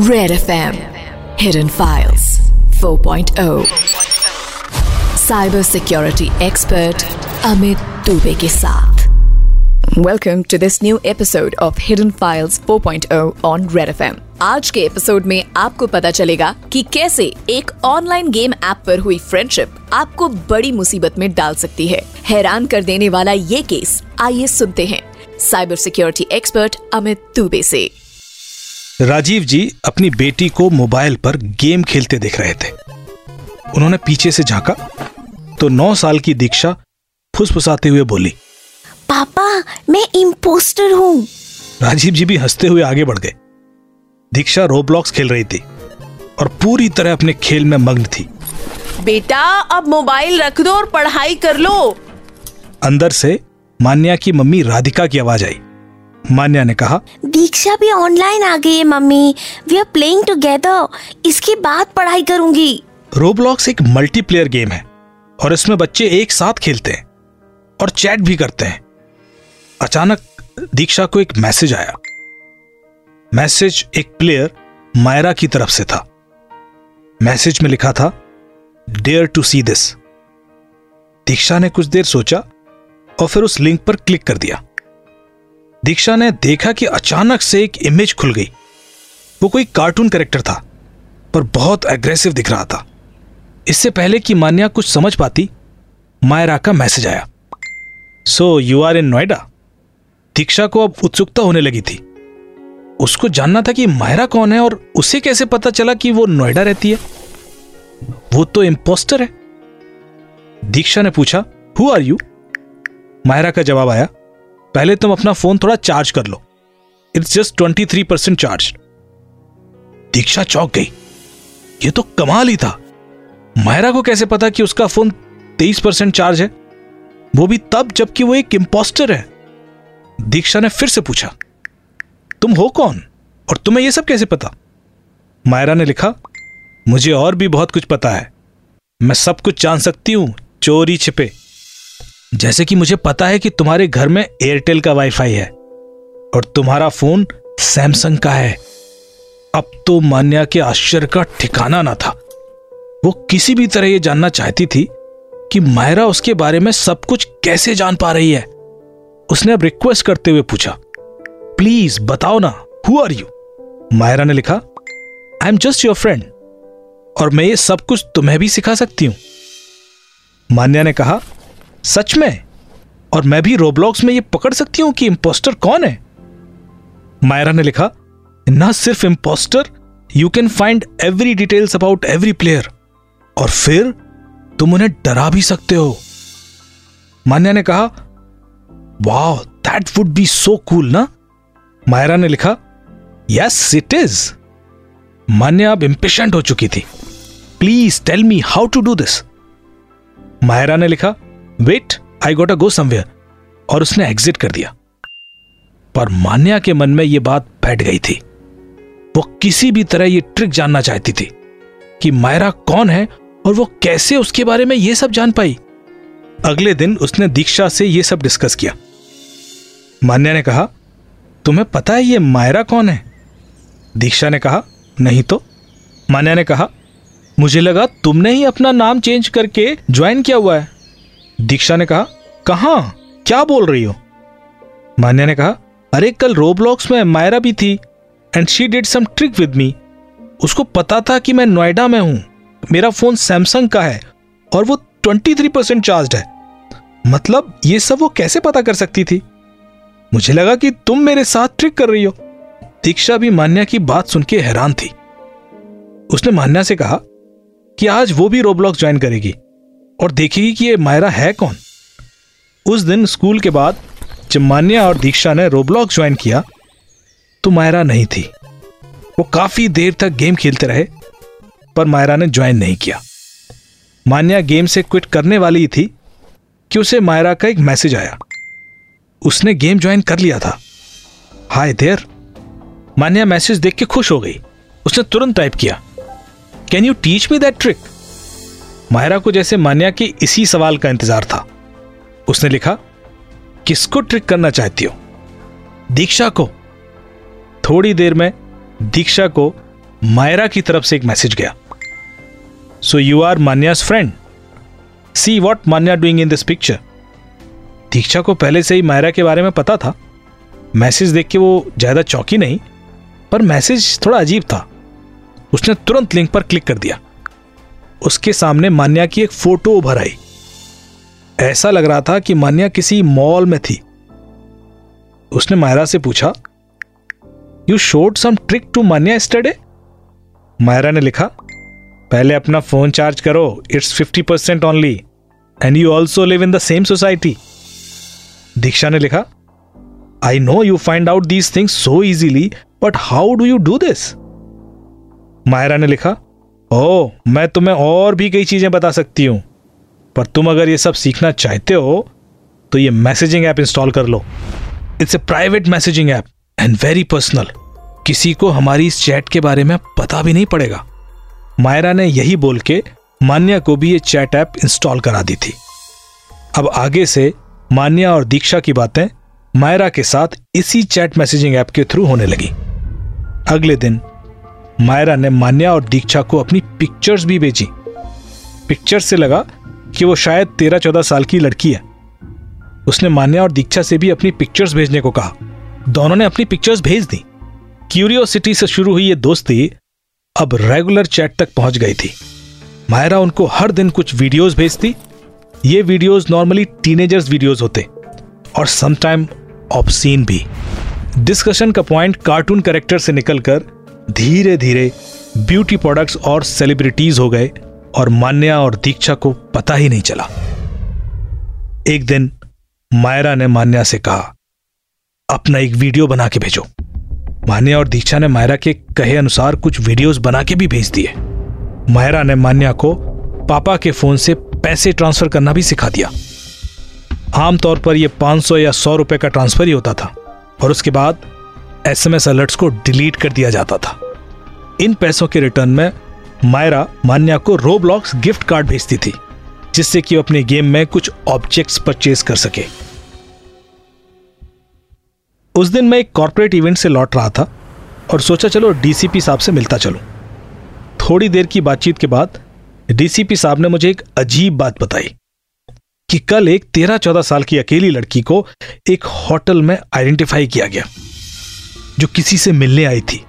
Red FM Hidden Files. 4.0 Cyber Security Expert Amit Dubey के साथ Welcome to this new episode of Hidden Files 4.0 on Red FM. आज के episode में आपको पता चलेगा कि कैसे एक ऑनलाइन गेम ऐप पर हुई फ्रेंडशिप आपको बड़ी मुसीबत में डाल सकती है। हैरान कर देने वाला ये केस आइए सुनते हैं। Cyber security expert Amit Dubey से। राजीव जी अपनी बेटी को मोबाइल पर गेम खेलते देख रहे थे। उन्होंने पीछे से झांका तो नौ साल की दीक्षा फुसफुसाते हुए बोली पापा मैं इम्पोस्टर हूँ। राजीव जी भी हँसते हुए आगे बढ़ गए। दीक्षा रोब्लॉक्स खेल रही थी और पूरी तरह अपने खेल में मग्न थी। बेटा अब मोबाइल रख दो और पढ़ाई कर लो। अंदर से मान्या की मम्मी राधिका की आवाज़ आई। मान्या ने कहा दीक्षा भी ऑनलाइन आ गई है mummy. We are playing together इसके बाद पढ़ाई करूँगी। रोब्लॉक्स एक मल्टीप्लेयर गेम है और इसमें बच्चे एक साथ खेलते हैं और चैट भी करते हैं। अचानक दीक्षा को एक मैसेज आया। मैसेज एक प्लेयर मायरा की तरफ़ से था। मैसेज में लिखा था dare to see this Diksha ने कुछ देर सोचा और फिर उस लिंक पर क्लिक कर दिया। दीक्षा ने देखा कि अचानक से एक इमेज खुल गई। वो कोई कार्टून कैरेक्टर था, पर बहुत एग्रेसिव दिख रहा था। इससे पहले कि मान्या कुछ समझ पाती, मायरा का मैसेज आया। So you are in Noida Diksha को अब उत्सुकता होने लगी थी। उसको जानना था कि मायरा कौन है और उसे कैसे पता चला कि वो नोएडा रहती है। वो तो इम्पोस्टर है। दीक्षा ने पूछा हु आर यू मायरा का जवाब आया पहले तुम अपना फ़ोन थोड़ा चार्ज कर लो। It's just twenty three percent charge Diksha चौक गई। ये तो कमाल ही था। मायरा को कैसे पता कि उसका फ़ोन तेईस परसेंट चार्ज है? वो भी तब जबकि वो एक इम्पोस्टर है। दीक्षा ने फिर से पूछा, तुम हो कौन? और तुम्हें यह सब कैसे पता? मायरा ने लिखा, मुझे और भी बहुत कुछ पता है। मैं सब कुछ जान सकती हूँ, चोरी छिपे। जैसे कि मुझे पता है कि तुम्हारे घर में एयरटेल का वाईफाई है और तुम्हारा फ़ोन सैमसंग का है। अब तो मान्या के आश्चर्य का ठिकाना ना था। वो किसी भी तरह यह जानना चाहती थी कि मायरा उसके बारे में सब कुछ कैसे जान पा रही है। उसने अब रिक्वेस्ट करते हुए पूछा प्लीज़ बताओ ना हु आर यू मायरा ने लिखा I am just your friend और मैं ये सब कुछ तुम्हें भी सिखा सकती हूँ। मान्या ने कहा सच में? और मैं भी रोब्लॉक्स में ये पकड़ सकती हूँ कि इम्पोस्टर कौन है? मायरा ने लिखा, ना सिर्फ़ impostor you can find every details about every player और फिर, तुम उन्हें डरा भी सकते हो. मान्या ने कहा, वाह that would be so cool ना? मायरा ने लिखा यस इट इज़ मान्या अब इम्पेशेंट हो चुकी थी। Please tell me how to do this Myra ने लिखा wait I got a go somewhere और उसने एग्जिट कर दिया। पर मान्या के मन में यह बात बैठ गई थी। वो किसी भी तरह यह ट्रिक जानना चाहती थी कि मायरा कौन है और वो कैसे उसके बारे में यह सब जान पाई। अगले दिन उसने दीक्षा से यह सब डिस्कस किया। मान्या ने कहा, तुम्हें पता है ये मायरा कौन है? दीक्षा ने कहा, नहीं तो? मान्या ने कहा, मुझे लगा तुमने ही अपना नाम चेंज करके ज्वाइन किया हुआ है। दीक्षा ने कहा कहा? क्या बोल रही हो? मान्या ने कहा, अरे, कल रोब्लॉक्स में मायरा भी थी and she did some trick with me उसको पता था कि मैं नोएडा में हूँ। मेरा फ़ोन सैमसंग का है, और वो ट्वेंटी थ्री परसेंट चार्ज है। मतलब ये सब वो कैसे पता कर सकती थी? मुझे लगा कि तुम मेरे साथ ट्रिक कर रही हो। दीक्षा भी मान्या की बात सुन के हैरान थी। उसने मान्या से कहा कि आज वो भी रोब्लॉक्स ज्वाइन करेगी। और देखेगी कि ये मायरा है कौन। उस दिन स्कूल के बाद जब मान्या और दीक्षा ने रोब्लॉक ज्वाइन किया तो मायरा नहीं थी। वो काफ़ी देर तक गेम खेलते रहे, पर मायरा ने ज्वाइन नहीं किया। मान्या गेम से क्विट करने वाली थी कि उसे मायरा का एक मैसेज आया। उसने गेम ज्वाइन कर लिया था। हाय देर मान्या मैसेज देख के खुश हो गई। उसने तुरंत टाइप किया can you teach me that trick Myra को जैसे मान्या के इसी सवाल का इंतज़ार था। उसने लिखा, किसको ट्रिक करना चाहती हो? दीक्षा को? थोड़ी देर में दीक्षा को मायरा की तरफ़ से एक मैसेज गया। So you are Manya's friend see what Manya doing in this picture Diksha को पहले से ही मायरा के बारे में पता था। मैसेज देख के वो ज़्यादा चौकी नहीं, पर मैसेज थोड़ा अजीब था। उसने तुरंत लिंक पर क्लिक कर दिया। उसके सामने मान्या की एक फ़ोटो उभर आई। ऐसा लग रहा था कि मान्या किसी मॉल में थी। उसने मायरा से पूछा you showed some trick to Manya स्टडे Myra ने लिखा, पहले अपना फ़ोन चार्ज करो it's fifty percent only and you also live in the same society Diksha ने लिखा I know you find out these things so easily but how do you do this Myra ने लिखा ओ मैं तुम्हें और भी कई चीज़ें बता सकती हूँ। पर तुम अगर ये सब सीखना चाहते हो तो ये मैसेजिंग ऐप इंस्टॉल कर लो। It's a private messaging app and very personal. किसी को हमारी इस चैट के बारे में पता भी नहीं पड़ेगा। मायरा ने यही बोल के मान्या को भी ये चैट ऐप इंस्टॉल करा दी थी। अब आगे से मान्या और दीक्षा की बातें मायरा के साथ इसी चैट मैसेजिंग ऐप के थ्रू होने लगी। अगले दिन मायरा ने मान्या और दीक्षा को अपनी पिक्चर्स भी भेजी। पिक्चर से लगा कि वो शायद तेरह चौदह साल की लड़की है। उसने मान्या और दीक्षा से भी अपनी पिक्चर्स भेजने को कहा। दोनों ने अपनी पिक्चर्स भेज दी। क्यूरियोसिटी से शुरू हुई ये दोस्ती अब रेगुलर चैट तक पहुँच गई थी। मायरा उनको हर दिन कुछ वीडियोस भेजती। ये वीडियोस नॉर्मली टीनेजर्स वीडियोस होते और समटाइम ऑप्सीन भी। डिस्कशन का पॉइंट कार्टून करेक्टर से निकलकर धीरे धीरे ब्यूटी प्रोडक्ट्स और सेलिब्रिटीज हो गए और मान्या और दीक्षा को पता ही नहीं चला। एक दिन मायरा ने मान्या से कहा, अपना एक वीडियो बना के भेजो। मान्या और दीक्षा ने मायरा के कहे अनुसार कुछ वीडियोस बना के भी भेज दिए। मायरा ने मान्या को पापा के फ़ोन से पैसे ट्रांसफ़र करना भी सिखा दिया। आमतौर पर यह 500 या 100 रुपए का ट्रांसफ़र ही होता था और उसके बाद एसएमएस अलर्ट्स को डिलीट कर दिया जाता था। इन पैसों के रिटर्न में मायरा मान्या को रोब्लॉक्स गिफ्ट कार्ड भेजती थी, जिससे कि वो अपने गेम में कुछ ऑब्जेक्ट्स परचेज कर सके। उस दिन मैं एक कॉर्पोरेट इवेंट से लौट रहा था और सोचा, चलो डीसीपी साहब से मिलता चलूँ। थोड़ी देर की बातचीत के बाद डीसीपी साहब ने मुझे एक अजीब बात बताई कि कल एक तेरह चौदह साल की अकेली लड़की को एक होटल में आइडेंटिफाई किया गया। जो किसी से मिलने आई थी।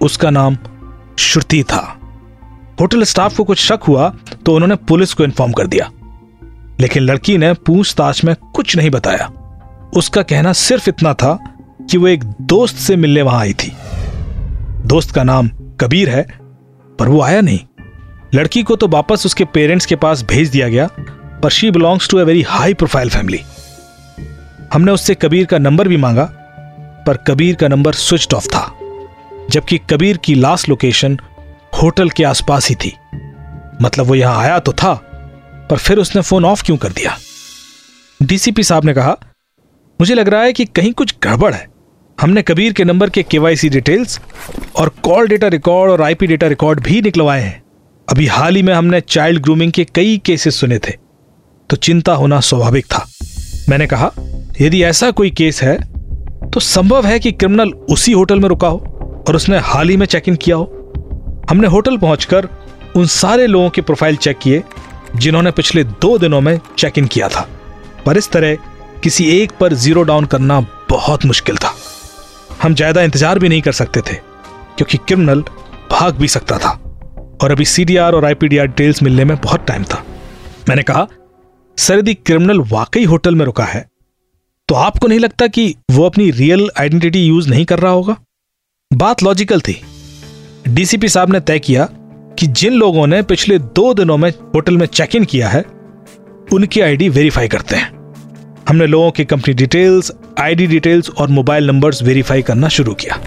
उसका नाम श्रुति था। होटल स्टाफ को कुछ शक हुआ तो उन्होंने पुलिस को इन्फॉर्म कर दिया। लेकिन लड़की ने पूछताछ में कुछ नहीं बताया। उसका कहना सिर्फ़ इतना था कि वो एक दोस्त से मिलने वहाँ आई थी। दोस्त का नाम कबीर है, पर वो आया नहीं। लड़की को तो वापस उसके पेरेंट्स के पास भेज दिया गया, पर she belongs to a very high profile family. हमने उससे कबीर का नंबर भी मांगा पर कबीर का नंबर स्विच ऑफ़ था, जबकि कबीर की लास्ट लोकेशन होटल के आसपास ही थी। मतलब वो यहाँ आया तो था, पर फिर उसने फ़ोन ऑफ़ क्यों कर दिया? डीसीपी साहब ने कहा, मुझे लग रहा है कि कहीं कुछ गड़बड़ है। हमने कबीर के नंबर के केवाईसी डिटेल्स और कॉल डेटा रिकॉर्ड और आईपी डेटा रिकॉर्ड भी निकलवाए हैं। अभी हाल ही में हमने चाइल्ड ग्रूमिंग के कई केसेस सुने थे तो चिंता होना स्वाभाविक था। मैंने कहा, यदि ऐसा कोई केस है तो संभव है कि क्रिमिनल उसी होटल में रुका हो और उसने हाल ही में चेक इन किया हो। हमने होटल पहुंचकर उन सारे लोगों के प्रोफ़ाइल चेक किए, जिन्होंने पिछले दो दिनों में चेक इन किया था। पर इस तरह किसी एक पर ज़ीरो डाउन करना बहुत मुश्किल था। हम ज़्यादा इंतज़ार भी नहीं कर सकते थे, क्योंकि क्रिमिनल भाग भी सकता था। और अभी सीडीआर और आईपीडीआर डिटेल्स मिलने में बहुत टाइम था। मैंने कहा, सर, यदि क्रिमिनल वाकई होटल में रुका है तो आपको नहीं लगता कि वो अपनी रियल आइडेंटिटी यूज़ नहीं कर रहा होगा? बात लॉजिकल थी। डीसीपी साहब ने तय किया कि जिन लोगों ने पिछले दो दिनों में होटल में चेक इन किया है, उनकी आईडी वेरीफाई करते हैं। हमने लोगों की कंपनी डिटेल्स आईडी डिटेल्स और मोबाइल नंबर्स वेरीफाई करना शुरू किया।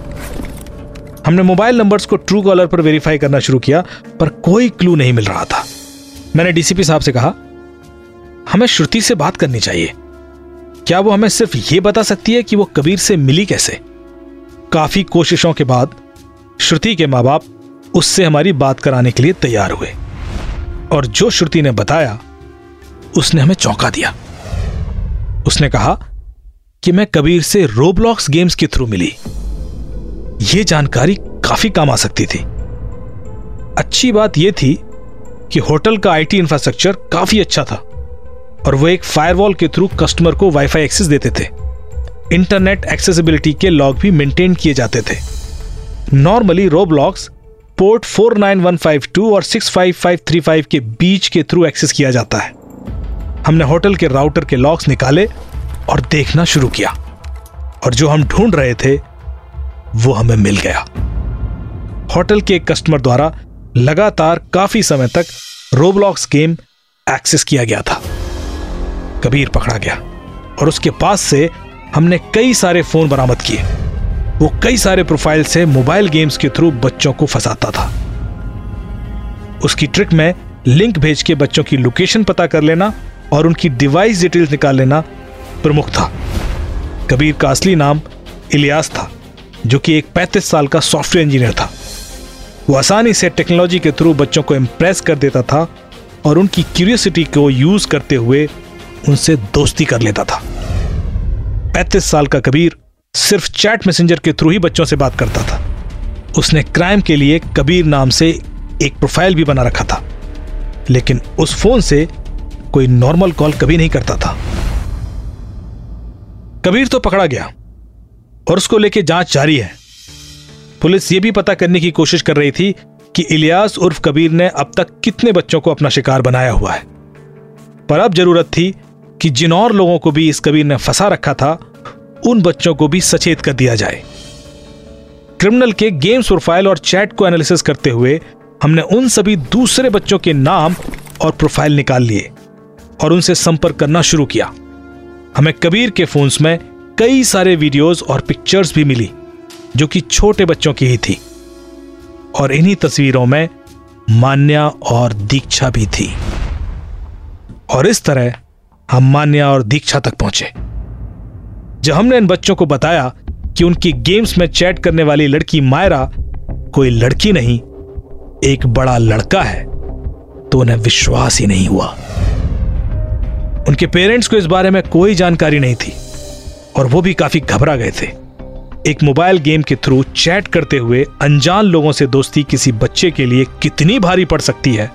हमने मोबाइल नंबर्स को ट्रू कॉलर पर वेरीफाई करना शुरू किया, पर कोई क्लू नहीं मिल रहा था। मैंने डीसीपी साहब से कहा, हमें श्रुति से बात करनी चाहिए। क्या वो हमें सिर्फ़ ये बता सकती है कि वो कबीर से मिली कैसे? काफ़ी कोशिशों के बाद, श्रुति के माँ बाप उससे हमारी बात कराने के लिए तैयार हुए। और जो श्रुति ने बताया, उसने हमें चौंका दिया। उसने कहा कि मैं कबीर से रोब्लॉक्स गेम्स के थ्रू मिली। यह जानकारी काफ़ी काम आ सकती थी। अच्छी बात यह थी कि होटल का आईटी इंफ्रास्ट्रक्चर काफ़ी अच्छा था। और वो एक फायरवॉल के थ्रू कस्टमर को वाईफाई एक्सेस देते थे। इंटरनेट एक्सेसिबिलिटी के लॉग भी मेंटेन किए जाते थे। नॉर्मली रोबलॉक्स पोर्ट 49152 और 65535 के बीच के थ्रू एक्सेस किया जाता है। हमने होटल के राउटर के लॉक्स निकाले और देखना शुरू किया। और जो हम ढूंढ रहे थे, वो हमें मिल गया। होटल के एक कस्टमर द्वारा लगातार काफ़ी समय तक रोबलॉक्स गेम एक्सेस किया गया था। कबीर पकड़ा गया और उसके पास से हमने कई सारे फ़ोन बरामद किए। वो कई सारे प्रोफ़ाइल से मोबाइल गेम्स के थ्रू बच्चों को फंसाता था। उसकी ट्रिक में लिंक भेज के बच्चों की लोकेशन पता कर लेना और उनकी डिवाइस डिटेल्स निकाल लेना प्रमुख था। कबीर का असली नाम इलियास था, जो कि एक 35 साल का सॉफ्टवेयर इंजीनियर था। वो आसानी से टेक्नोलॉजी के थ्रू बच्चों को इम्प्रेस कर देता था और उनकी क्यूरियोसिटी को यूज़ करते हुए उनसे दोस्ती कर लेता था। 35 साल का कबीर सिर्फ़ चैट मैसेंजर के थ्रू ही बच्चों से बात करता था। उसने क्राइम के लिए कबीर नाम से एक प्रोफ़ाइल भी बना रखा था। लेकिन उस फ़ोन से कोई नॉर्मल कॉल कभी नहीं करता था। कबीर तो पकड़ा गया और उसको लेके जाँच जारी है। पुलिस यह भी पता करने की कोशिश कर रही थी कि इलियास उर्फ़ कबीर ने अब तक कितने बच्चों को अपना शिकार बनाया हुआ है। पर अब ज़रूरत थी कि जिन और लोगों को भी इस कबीर ने फंसा रखा था, उन बच्चों को भी सचेत कर दिया जाए। क्रिमिनल के गेम्स प्रोफ़ाइल और चैट को एनालिसिस करते हुए, हमने उन सभी दूसरे बच्चों के नाम और प्रोफ़ाइल निकाल लिए और उनसे संपर्क करना शुरू किया। हमें कबीर के फोन्स में कई सारे वीडियोस और पिक्चर्स भी मिली, जो कि छोटे बच्चों की ही थी। और इन्हीं तस्वीरों में मान्या और दीक्षा भी थी। और इस तरह हम मान्या और दीक्षा तक पहुँचे। जब हमने इन बच्चों को बताया कि उनकी गेम्स में चैट करने वाली लड़की मायरा कोई लड़की नहीं, एक बड़ा लड़का है तो उन्हें विश्वास ही नहीं हुआ। उनके पेरेंट्स को इस बारे में कोई जानकारी नहीं थी, और वो भी काफ़ी घबरा गए थे। एक मोबाइल गेम के थ्रू चैट करते हुए अनजान लोगों से दोस्ती किसी बच्चे के लिए कितनी भारी पड़ सकती है,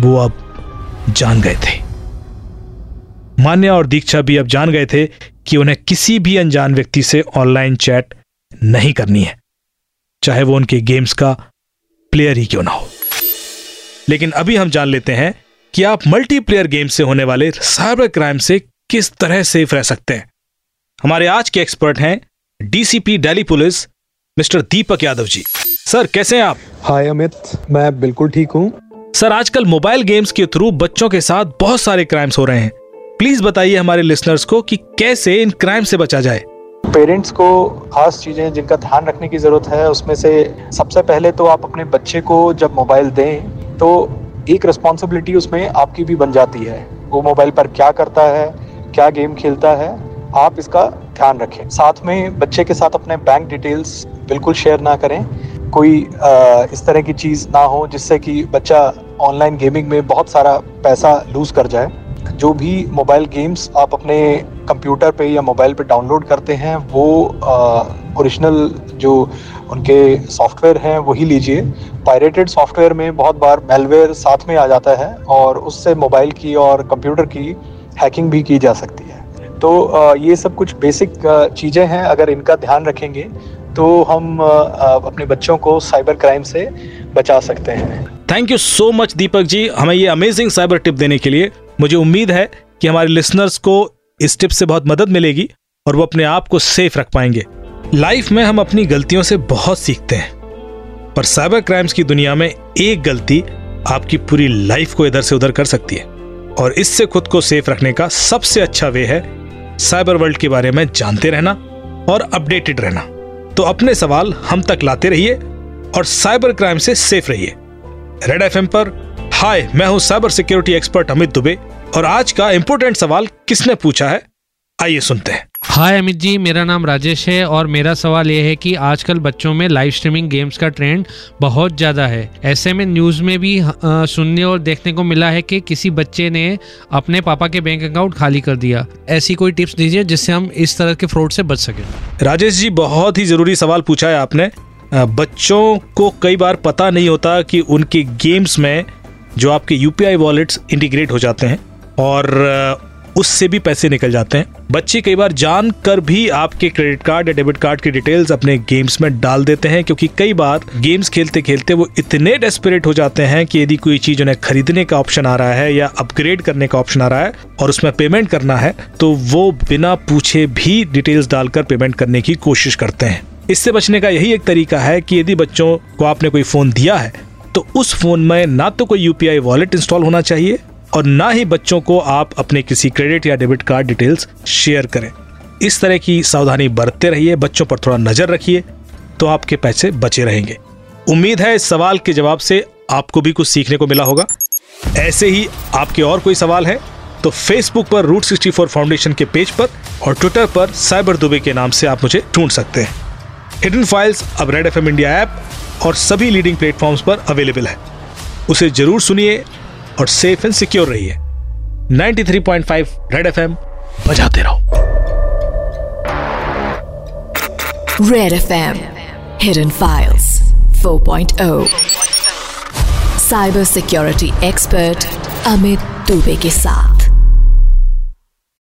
वो अब जान गए थे। मान्या और दीक्षा भी अब जान गए थे कि उन्हें किसी भी अनजान व्यक्ति से ऑनलाइन चैट नहीं करनी है चाहे वो उनके गेम्स का प्लेयर ही क्यों ना हो। लेकिन अभी हम जान लेते हैं कि आप मल्टीप्लेयर गेम से होने वाले साइबर क्राइम से किस तरह सेफ़ रह सकते हैं। हमारे आज के एक्सपर्ट हैं DCP Delhi police mister Deepak Yadav ji. Sir कैसे हैं आप? हाय अमित मैं बिल्कुल ठीक हूँ। सर आजकल मोबाइल गेम्स के थ्रू बच्चों के साथ बहुत सारे क्राइम्स हो रहे हैं। प्लीज़ बताइए हमारे लिसनर्स को कि कैसे इन क्राइम से बचा जाए। पेरेंट्स को खास चीज़ें जिनका ध्यान रखने की ज़रूरत है उसमें से सबसे पहले तो आप अपने बच्चे को जब मोबाइल दें तो एक रिस्पॉन्सिबिलिटी उसमें आपकी भी बन जाती है। वो मोबाइल पर क्या करता है क्या गेम खेलता है आप इसका ध्यान रखें। साथ में बच्चे के साथ अपने बैंक डिटेल्स बिल्कुल शेयर ना करें। कोई आ, इस तरह की चीज़ ना हो जिससे कि बच्चा ऑनलाइन गेमिंग में बहुत सारा पैसा लूज कर जाए। जो भी मोबाइल गेम्स आप अपने कंप्यूटर पे या मोबाइल पे डाउनलोड करते हैं, वो ओरिजिनल जो उनके सॉफ्टवेयर हैं, वही लीजिए। पायरेटेड सॉफ्टवेयर में बहुत बार मेलवेयर साथ में आ जाता है और उससे मोबाइल की और कंप्यूटर की हैकिंग भी की जा सकती है। तो ये सब कुछ बेसिक चीज़ें हैं, अगर इनका ध्यान रखेंगे तो हम अपने बच्चों को साइबर क्राइम से बचा सकते हैं। Thank you so much Deepak ji. हमें ये अमेजिंग साइबर टिप देने के लिए मुझे उम्मीद है कि हमारे लिसनर्स को इस टिप से बहुत मदद मिलेगी और वो अपने आप को सेफ़ रख पाएँगे। लाइफ में हम अपनी गलतियों से बहुत सीखते हैं, पर साइबर क्राइम्स की दुनिया में एक गलती आपकी पूरी लाइफ को इधर से उधर कर सकती है और इससे खुद को सेफ़ रखने का सबसे अच्छा वे है साइबर वर्ल्ड के बारे में जानते रहना और अपडेटेड रहना। तो अपने सवाल हम तक लाते रहिए और साइबर क्राइम से सेफ़ रहिए। रेड एफएम पर हाय मैं हूँ cyber security expert Amit Dubey और आज का इम्पोर्टेंट सवाल किसने पूछा है? आइए सुनते हैं। हाय अमित जी मेरा नाम राजेश है और मेरा सवाल यह है कि आजकल बच्चों में लाइव स्ट्रीमिंग गेम्स का ट्रेंड बहुत ज़्यादा है। ऐसे में न्यूज़ में भी आ, सुनने और देखने को मिला है कि किसी बच्चे ने अपने पापा के बैंक अकाउंट खाली कर दिया। ऐसी कोई टिप्स दीजिए जिससे हम इस तरह के फ्रॉड से बच सकें। राजेश जी बहुत ही ज़रूरी सवाल पूछा है आपने। बच्चों को कई बार पता नहीं होता कि उनके गेम्स में जो आपके यूपीआई वॉलेट्स इंटीग्रेट हो जाते हैं और उससे भी पैसे निकल जाते हैं। बच्चे कई बार जान कर भी आपके क्रेडिट कार्ड या डेबिट कार्ड की डिटेल्स अपने गेम्स में डाल देते हैं, क्योंकि कई बार गेम्स खेलते खेलते वो इतने डेस्परेट हो जाते हैं कि यदि कोई चीज़ उन्हें खरीदने का ऑप्शन आ रहा है या अपग्रेड करने का ऑप्शन आ रहा है और उसमें पेमेंट करना है तो वो बिना पूछे भी डिटेल्स डालकर पेमेंट करने की कोशिश करते हैं। इससे बचने का यही एक तरीका है कि यदि बच्चों को आपने कोई फ़ोन दिया है तो उस फ़ोन में ना तो कोई यूपीआई वॉलेट इंस्टॉल होना चाहिए और ना ही बच्चों को आप अपने किसी क्रेडिट या डेबिट कार्ड डिटेल्स शेयर करें। इस तरह की सावधानी बरतते रहिए, बच्चों पर थोड़ा नज़र रखिए तो आपके पैसे बचे रहेंगे। उम्मीद है इस सवाल के जवाब से आपको भी कुछ सीखने को मिला होगा। ऐसे ही आपके और कोई सवाल है तो फेसबुक पर रूट सिक्सटी फोर फाउंडेशन के पेज पर और ट्विटर पर साइबर दुबे के नाम से आप मुझे ढूंढ सकते हैं। हिडन फाइल्स अब रेड एफ़ इंडिया ऐप और सभी लीडिंग प्लेटफॉर्म्स पर अवेलेबल है। उसे ज़रूर सुनिए और सेफ़ एंड सिक्योर रहिए। 93.5 रेड एफएम बजाते रहो। Red FM hidden files 4.0 cyber security expert Amit Dubey के साथ।